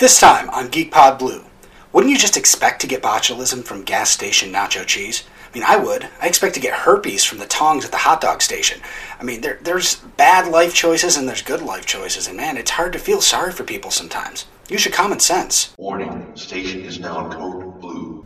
This time on GeekPod Blue, wouldn't you just expect to get botulism from gas station nacho cheese? I mean, I would. I expect to get herpes from the tongs at the hot dog station. I mean, there, there's bad life choices and there's good life choices, and man, it's hard to feel sorry for people sometimes. Use your common sense. Warning, station is now code blue.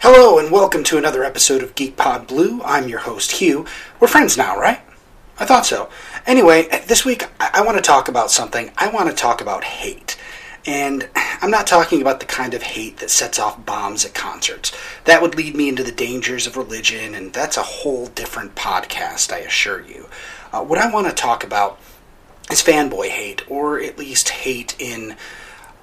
Hello, and welcome to another episode of Geek Pod Blue. I'm your host, Hugh. We're friends now, right? I thought so. Anyway, this week I, I want to talk about something. I want to talk about hate. And I'm not talking about the kind of hate that sets off bombs at concerts. That would lead me into the dangers of religion, and that's a whole different podcast, I assure you. Uh, what I want to talk about is fanboy hate, or at least hate in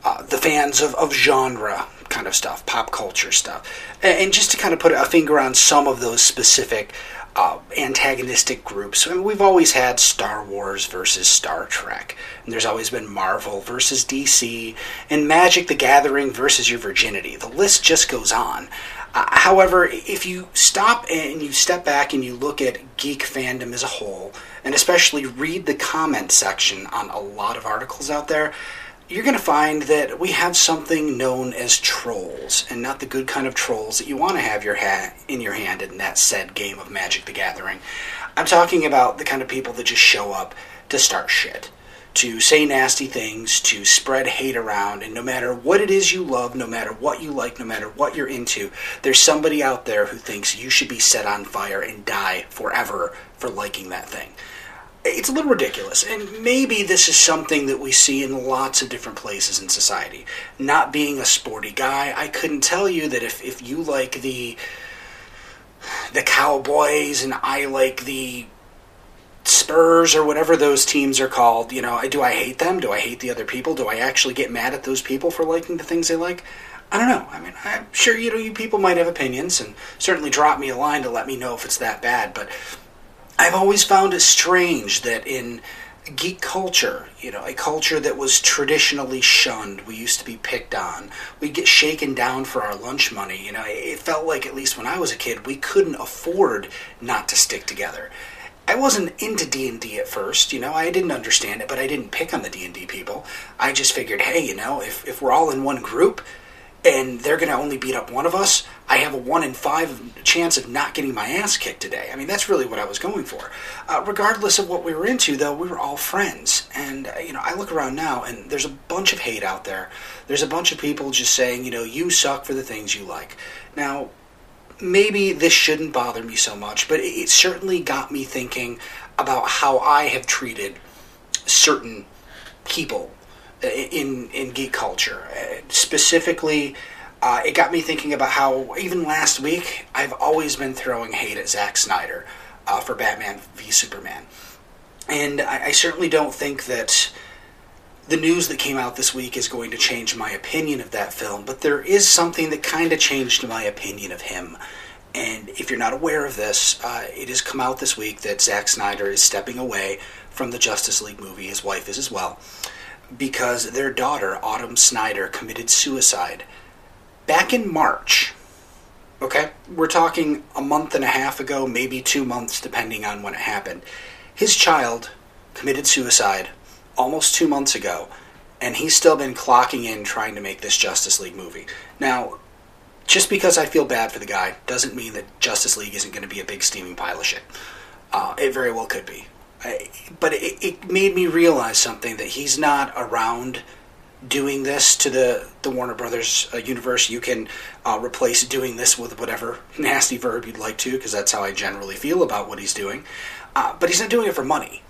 uh, the fans of, of genre kind of stuff, pop culture stuff. And, and just to kind of put a finger on some of those specific uh, antagonistic groups, I mean, we've always had Star Wars versus Star Trek, and there's always been Marvel versus DC, and Magic the Gathering versus your virginity. The list just goes on. Uh, however, if you stop and you step back and you look at geek fandom as a whole, and especially read the comment section on a lot of articles out there, you're going to find that we have something known as trolls, and not the good kind of trolls that you want to have your ha- in your hand in that said game of Magic the Gathering. I'm talking about the kind of people that just show up to start shit, to say nasty things, to spread hate around, and no matter what it is you love, no matter what you like, no matter what you're into, there's somebody out there who thinks you should be set on fire and die forever for liking that thing it's a little ridiculous. And maybe this is something that we see in lots of different places in society. Not being a sporty guy, I couldn't tell you that if, if you like the the Cowboys and I like the Spurs or whatever those teams are called, you know, do I hate them? Do I hate the other people? Do I actually get mad at those people for liking the things they like? I don't know. I mean, I'm sure you know you people might have opinions and certainly drop me a line to let me know if it's that bad, but I've always found it strange that in geek culture, you know, a culture that was traditionally shunned, we used to be picked on, we'd get shaken down for our lunch money. You know, it felt like, at least when I was a kid, we couldn't afford not to stick together. I wasn't into D&D at first, you know, I didn't understand it, but I didn't pick on the D&D people. I just figured, hey, you know, if, if we're all in one group, and they're going to only beat up one of us, I have a one in five chance of not getting my ass kicked today. I mean, that's really what I was going for. Uh, regardless of what we were into, though, we were all friends. And, uh, you know, I look around now and there's a bunch of hate out there. There's a bunch of people just saying, you know, you suck for the things you like. Now, maybe this shouldn't bother me so much, but it, it certainly got me thinking about how I have treated certain people in in geek culture. Uh, specifically, uh, it got me thinking about how even last week I've always been throwing hate at Zack Snyder uh, for Batman v Superman, and I, I certainly don't think that the news that came out this week is going to change my opinion of that film. But there is something that kind of changed my opinion of him. And if you're not aware of this, uh, it has come out this week that Zack Snyder is stepping away from the Justice League movie. His wife is as well because their daughter, Autumn Snyder, committed suicide back in March. Okay? We're talking a month and a half ago, maybe two months, depending on when it happened. His child committed suicide almost two months ago, and he's still been clocking in trying to make this Justice League movie. Now, just because I feel bad for the guy doesn't mean that Justice League isn't going to be a big steaming pile of shit. Uh, it very well could be. But it, it made me realize something that he's not around doing this to the, the Warner Brothers uh, universe. You can uh, replace doing this with whatever nasty verb you'd like to, because that's how I generally feel about what he's doing. Uh, but he's not doing it for money.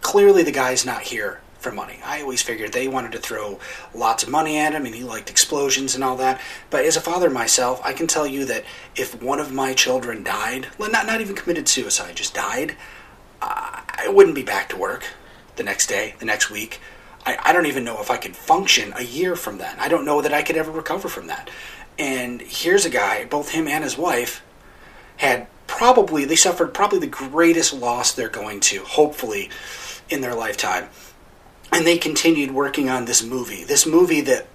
Clearly, the guy's not here for money. I always figured they wanted to throw lots of money at him and he liked explosions and all that. But as a father myself, I can tell you that if one of my children died, not, not even committed suicide, just died, I wouldn't be back to work the next day, the next week. I, I don't even know if I could function a year from then. I don't know that I could ever recover from that. And here's a guy, both him and his wife had probably, they suffered probably the greatest loss they're going to, hopefully, in their lifetime. And they continued working on this movie. This movie that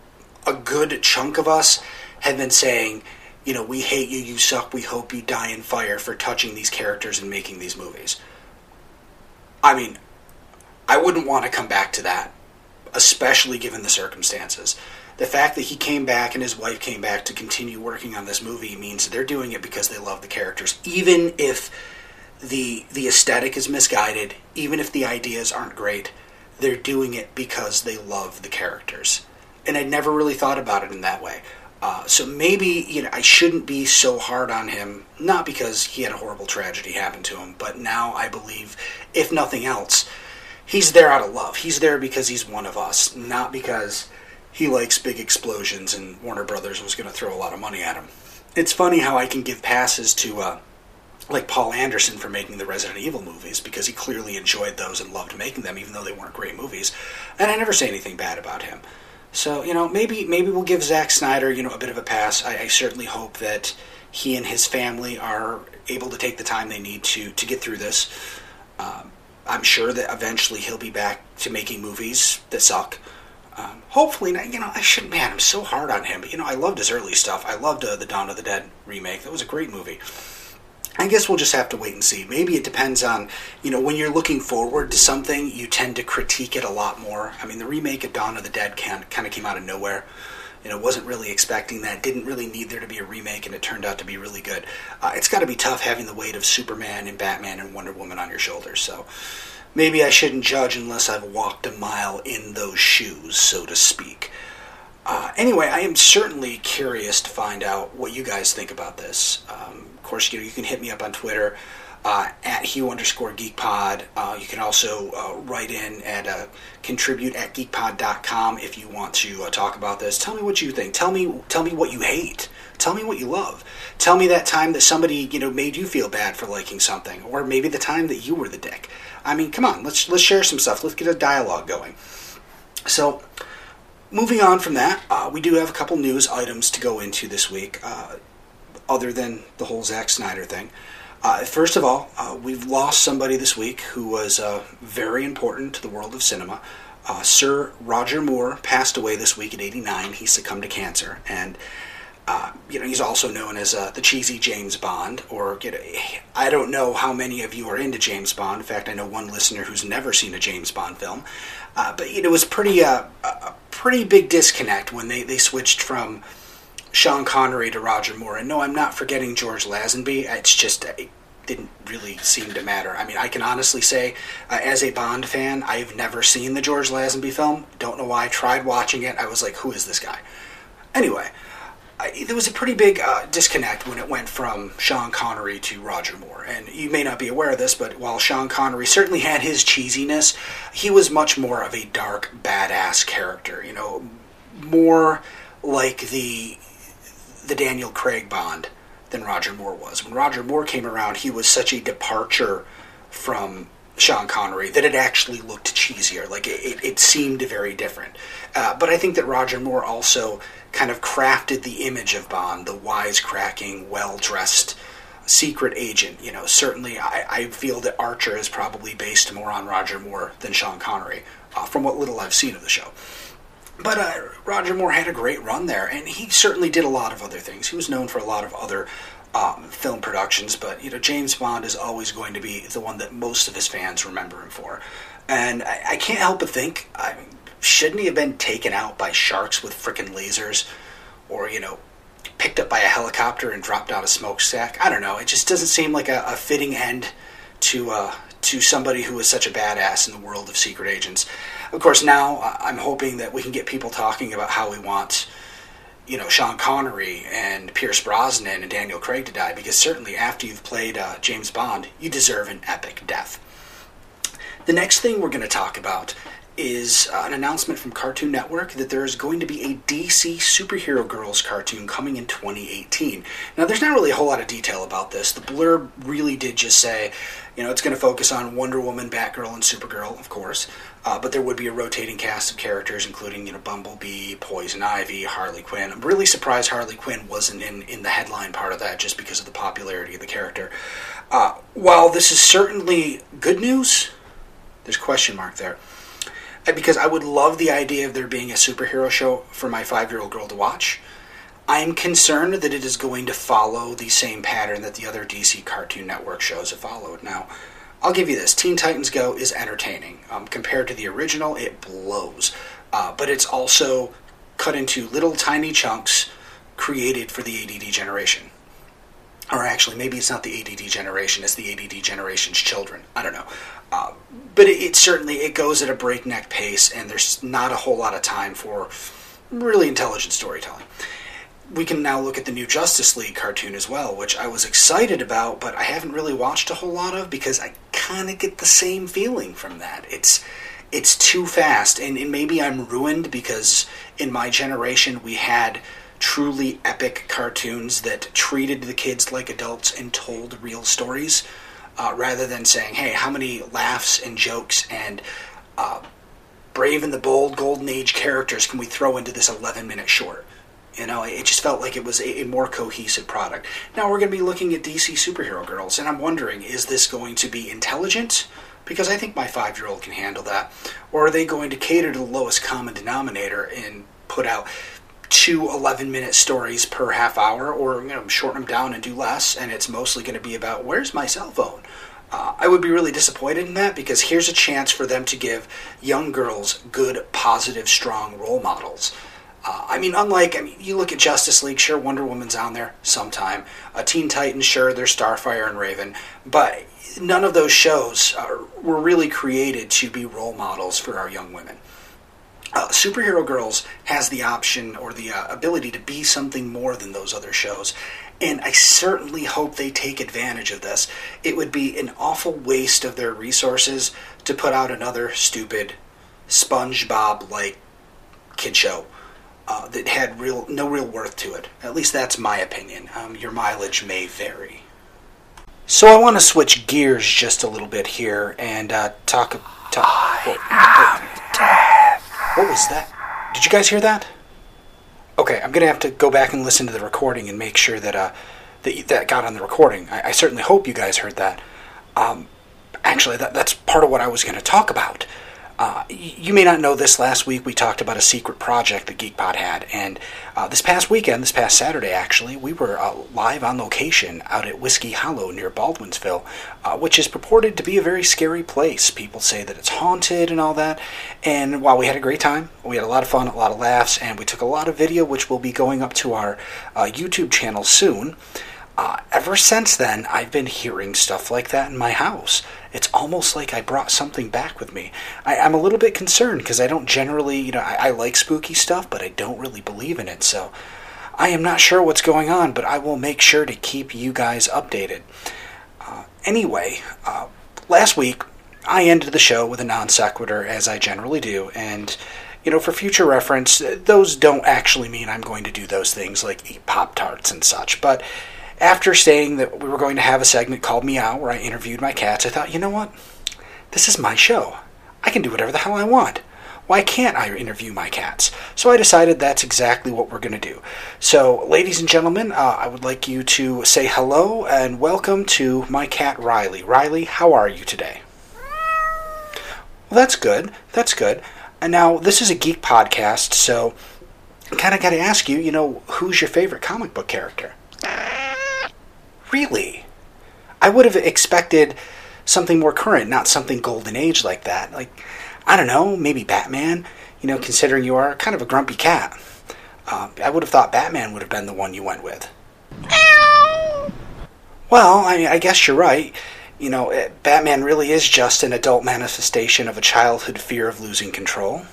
a good chunk of us had been saying, you know, we hate you, you suck, we hope you die in fire for touching these characters and making these movies. I mean, I wouldn't want to come back to that, especially given the circumstances. The fact that he came back and his wife came back to continue working on this movie means they're doing it because they love the characters, even if the the aesthetic is misguided, even if the ideas aren't great. They're doing it because they love the characters, and I never really thought about it in that way. Uh, so maybe you know I shouldn't be so hard on him, not because he had a horrible tragedy happen to him, but now I believe, if nothing else, he's there out of love. He's there because he's one of us, not because he likes big explosions and Warner Brothers was going to throw a lot of money at him. It's funny how I can give passes to uh, like Paul Anderson for making the Resident Evil movies because he clearly enjoyed those and loved making them, even though they weren't great movies. And I never say anything bad about him. So you know, maybe maybe we'll give Zack Snyder you know a bit of a pass. I, I certainly hope that he and his family are able to take the time they need to to get through this. Um, I'm sure that eventually he'll be back to making movies that suck. Um, hopefully, you know, I should. Man, I'm so hard on him. But you know, I loved his early stuff. I loved uh, the Dawn of the Dead remake. That was a great movie. I guess we'll just have to wait and see. Maybe it depends on, you know, when you're looking forward to something, you tend to critique it a lot more. I mean, the remake of Dawn of the Dead kind of came out of nowhere. You know, wasn't really expecting that. Didn't really need there to be a remake, and it turned out to be really good. Uh, it's got to be tough having the weight of Superman and Batman and Wonder Woman on your shoulders. So maybe I shouldn't judge unless I've walked a mile in those shoes, so to speak. Uh, anyway, I am certainly curious to find out what you guys think about this. Um, of course, you know you can hit me up on Twitter uh, at Hugh underscore GeekPod. Uh, you can also uh, write in at uh, contribute at geekpod.com if you want to uh, talk about this. Tell me what you think. Tell me tell me what you hate. Tell me what you love. Tell me that time that somebody you know made you feel bad for liking something, or maybe the time that you were the dick. I mean, come on, let's let's share some stuff. Let's get a dialogue going. So, moving on from that, uh, we do have a couple news items to go into this week, uh, other than the whole Zack Snyder thing. Uh, first of all, uh, we've lost somebody this week who was uh, very important to the world of cinema. Uh, Sir Roger Moore passed away this week at 89. He succumbed to cancer, and you know he's also known as the cheesy James Bond. Or you know, I don't know how many of you are into James Bond. In fact, I know one listener who's never seen a James Bond film. but you know, it was pretty pretty big disconnect when they, they switched from Sean Connery to Roger Moore. And no, I'm not forgetting George Lazenby. It's just it didn't really seem to matter. I mean, I can honestly say, uh, as a Bond fan, I've never seen the George Lazenby film. Don't know why. I tried watching it. I was like, who is this guy? Anyway, I, there was a pretty big uh, disconnect when it went from Sean Connery to Roger Moore. And you may not be aware of this, but while Sean Connery certainly had his cheesiness, he was much more of a dark, badass character. You know, more like the the Daniel Craig Bond than Roger Moore was. When Roger Moore came around, he was such a departure from Sean Connery that it actually looked cheesier. Like it, it, it seemed very different. Uh, but I think that Roger Moore also kind of crafted the image of Bond, the wisecracking, well dressed secret agent. You know, certainly I, I, feel that Archer is probably based more on Roger Moore than Sean Connery, uh, from what little I've seen of the show. But uh, Roger Moore had a great run there, and he certainly did a lot of other things. He was known for a lot of other um, film productions, but you know James Bond is always going to be the one that most of his fans remember him for. And I, I can't help but think, I mean, shouldn't he have been taken out by sharks with frickin' lasers, or you know, picked up by a helicopter and dropped out a smokestack? I don't know. It just doesn't seem like a, a fitting end to uh, to somebody who is such a badass in the world of secret agents. Of course, now I'm hoping that we can get people talking about how we want, you know, Sean Connery and Pierce Brosnan and Daniel Craig to die, because certainly after you've played uh, James Bond, you deserve an epic death. The next thing we're going to talk about is uh, an announcement from Cartoon Network that there is going to be a DC Superhero Girls cartoon coming in 2018. Now, there's not really a whole lot of detail about this. The blurb really did just say, you know, it's going to focus on Wonder Woman, Batgirl, and Supergirl, of course. Uh, but there would be a rotating cast of characters, including you know Bumblebee, Poison Ivy, Harley Quinn. I'm really surprised Harley Quinn wasn't in in the headline part of that, just because of the popularity of the character. Uh, while this is certainly good news, there's question mark there. Because I would love the idea of there being a superhero show for my five year old girl to watch. I'm concerned that it is going to follow the same pattern that the other DC Cartoon Network shows have followed. Now, I'll give you this Teen Titans Go is entertaining. Um, compared to the original, it blows. Uh, but it's also cut into little tiny chunks created for the ADD generation. Or actually, maybe it's not the ADD generation, it's the ADD generation's children. I don't know. Uh, but it, it certainly it goes at a breakneck pace, and there's not a whole lot of time for really intelligent storytelling we can now look at the new Justice League cartoon as well, which I was excited about, but I haven't really watched a whole lot of because I kind of get the same feeling from that. It's it's too fast, and, and maybe I'm ruined because in my generation we had truly epic cartoons that treated the kids like adults and told real stories, uh, rather than saying, "Hey, how many laughs and jokes and uh, brave and the bold golden age characters can we throw into this 11 minute short?" You know, it just felt like it was a, a more cohesive product. Now we're going to be looking at DC Superhero Girls, and I'm wondering, is this going to be intelligent? Because I think my five year old can handle that. Or are they going to cater to the lowest common denominator and put out two 11 minute stories per half hour, or you know, shorten them down and do less, and it's mostly going to be about where's my cell phone? Uh, I would be really disappointed in that because here's a chance for them to give young girls good, positive, strong role models. Uh, I mean, unlike, I mean, you look at Justice League, sure, Wonder Woman's on there sometime. Uh, Teen Titans, sure, there's Starfire and Raven. But none of those shows were really created to be role models for our young women. Uh, Superhero Girls has the option or the uh, ability to be something more than those other shows. And I certainly hope they take advantage of this. It would be an awful waste of their resources to put out another stupid SpongeBob like kid show uh, that had real no real worth to it. At least that's my opinion. Um, your mileage may vary. So I want to switch gears just a little bit here and uh, talk. talk what, what was that? Did you guys hear that? Okay, I'm gonna have to go back and listen to the recording and make sure that uh, that that got on the recording. I, I certainly hope you guys heard that. Um, actually, that, that's part of what I was to talk about. Uh, you may not know this. Last week we talked about a secret project that GeekPod had, and uh, this past weekend, this past Saturday actually, we were uh, live on location out at Whiskey Hollow near Baldwinsville, uh, which is purported to be a very scary place. People say that it's haunted and all that. And while we had a great time, we had a lot of fun, a lot of laughs, and we took a lot of video, which will be going up to our uh, YouTube channel soon. Uh, ever since then, I've been hearing stuff like that in my house. It's almost like I brought something back with me. I, am a little bit concerned because I don't generally, you know, I, I like spooky stuff, but I don't really believe in it. So I am not sure what's going on, but I will make sure to keep you guys updated. Uh, anyway, uh, last week I ended the show with a non sequitur, as I generally do, and you know, for future reference, those don't actually mean I'm going to do those things like eat Pop Tarts and such. But after saying that we were going to have a segment called Meow where I interviewed my cats, I thought, you know what? This is my show. I can do whatever the hell I want. Why can't I interview my cats? So I decided that's exactly what we're going to do. So, ladies and gentlemen, uh, I would like you to say hello and welcome to my cat Riley. Riley, how are you today? Well, that's good. That's good. And now, this is a geek podcast, so I kind of got to ask you, you know, who's your favorite comic book character? Really? I would have expected something more current, not something golden age like that. Like, I don't know, maybe Batman, you know, considering you are kind of a grumpy cat. Uh, I would have thought Batman would have been the one you went with. Well, I, I guess you're right. You know, eh, Batman really is just an adult manifestation of a childhood fear of losing control.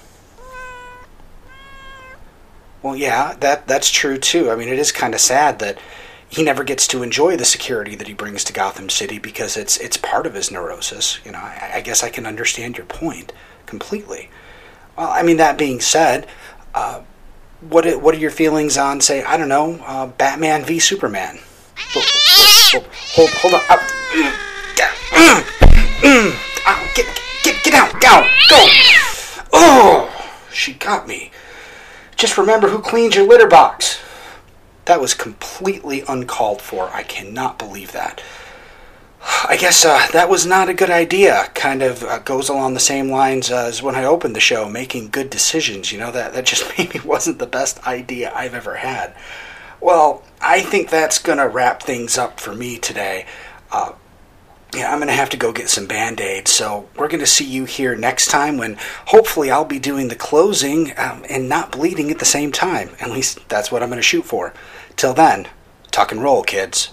Well, yeah, that that's true too. I mean, it is kind of sad that he never gets to enjoy the security that he brings to Gotham City because it's it's part of his neurosis. You know, I, I guess I can understand your point completely. Well, I mean, that being said, uh, what what are your feelings on, say, I don't know, uh, Batman v Superman? Whoa, whoa, whoa, hold, hold on. Mm, mm, get, get, get out, go. Oh, she got me. Just remember who cleans your litter box. That was completely uncalled for. I cannot believe that. I guess uh, that was not a good idea. Kind of uh, goes along the same lines as when I opened the show, making good decisions. You know that that just maybe wasn't the best idea I've ever had. Well, I think that's gonna wrap things up for me today. Uh, yeah, I'm gonna have to go get some band aids. So we're gonna see you here next time when hopefully I'll be doing the closing um, and not bleeding at the same time. At least that's what I'm gonna shoot for. Till then, tuck and roll, kids.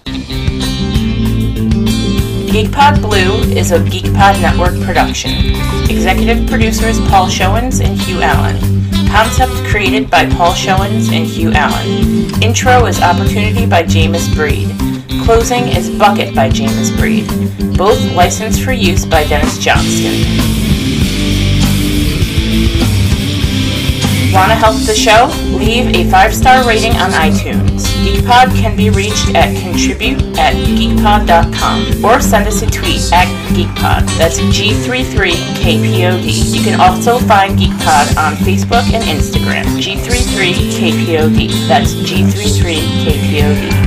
GeekPod Blue is a GeekPod Network production. Executive producers Paul Showens and Hugh Allen. Concept created by Paul Showens and Hugh Allen. Intro is Opportunity by Jameis Breed. Closing is Bucket by Jameis Breed. Both licensed for use by Dennis Johnston. Want to help the show? Leave a five-star rating on iTunes. GeekPod can be reached at contribute at geekpod.com or send us a tweet at GeekPod. That's G33KPOD. You can also find GeekPod on Facebook and Instagram. G33KPOD. That's G33KPOD.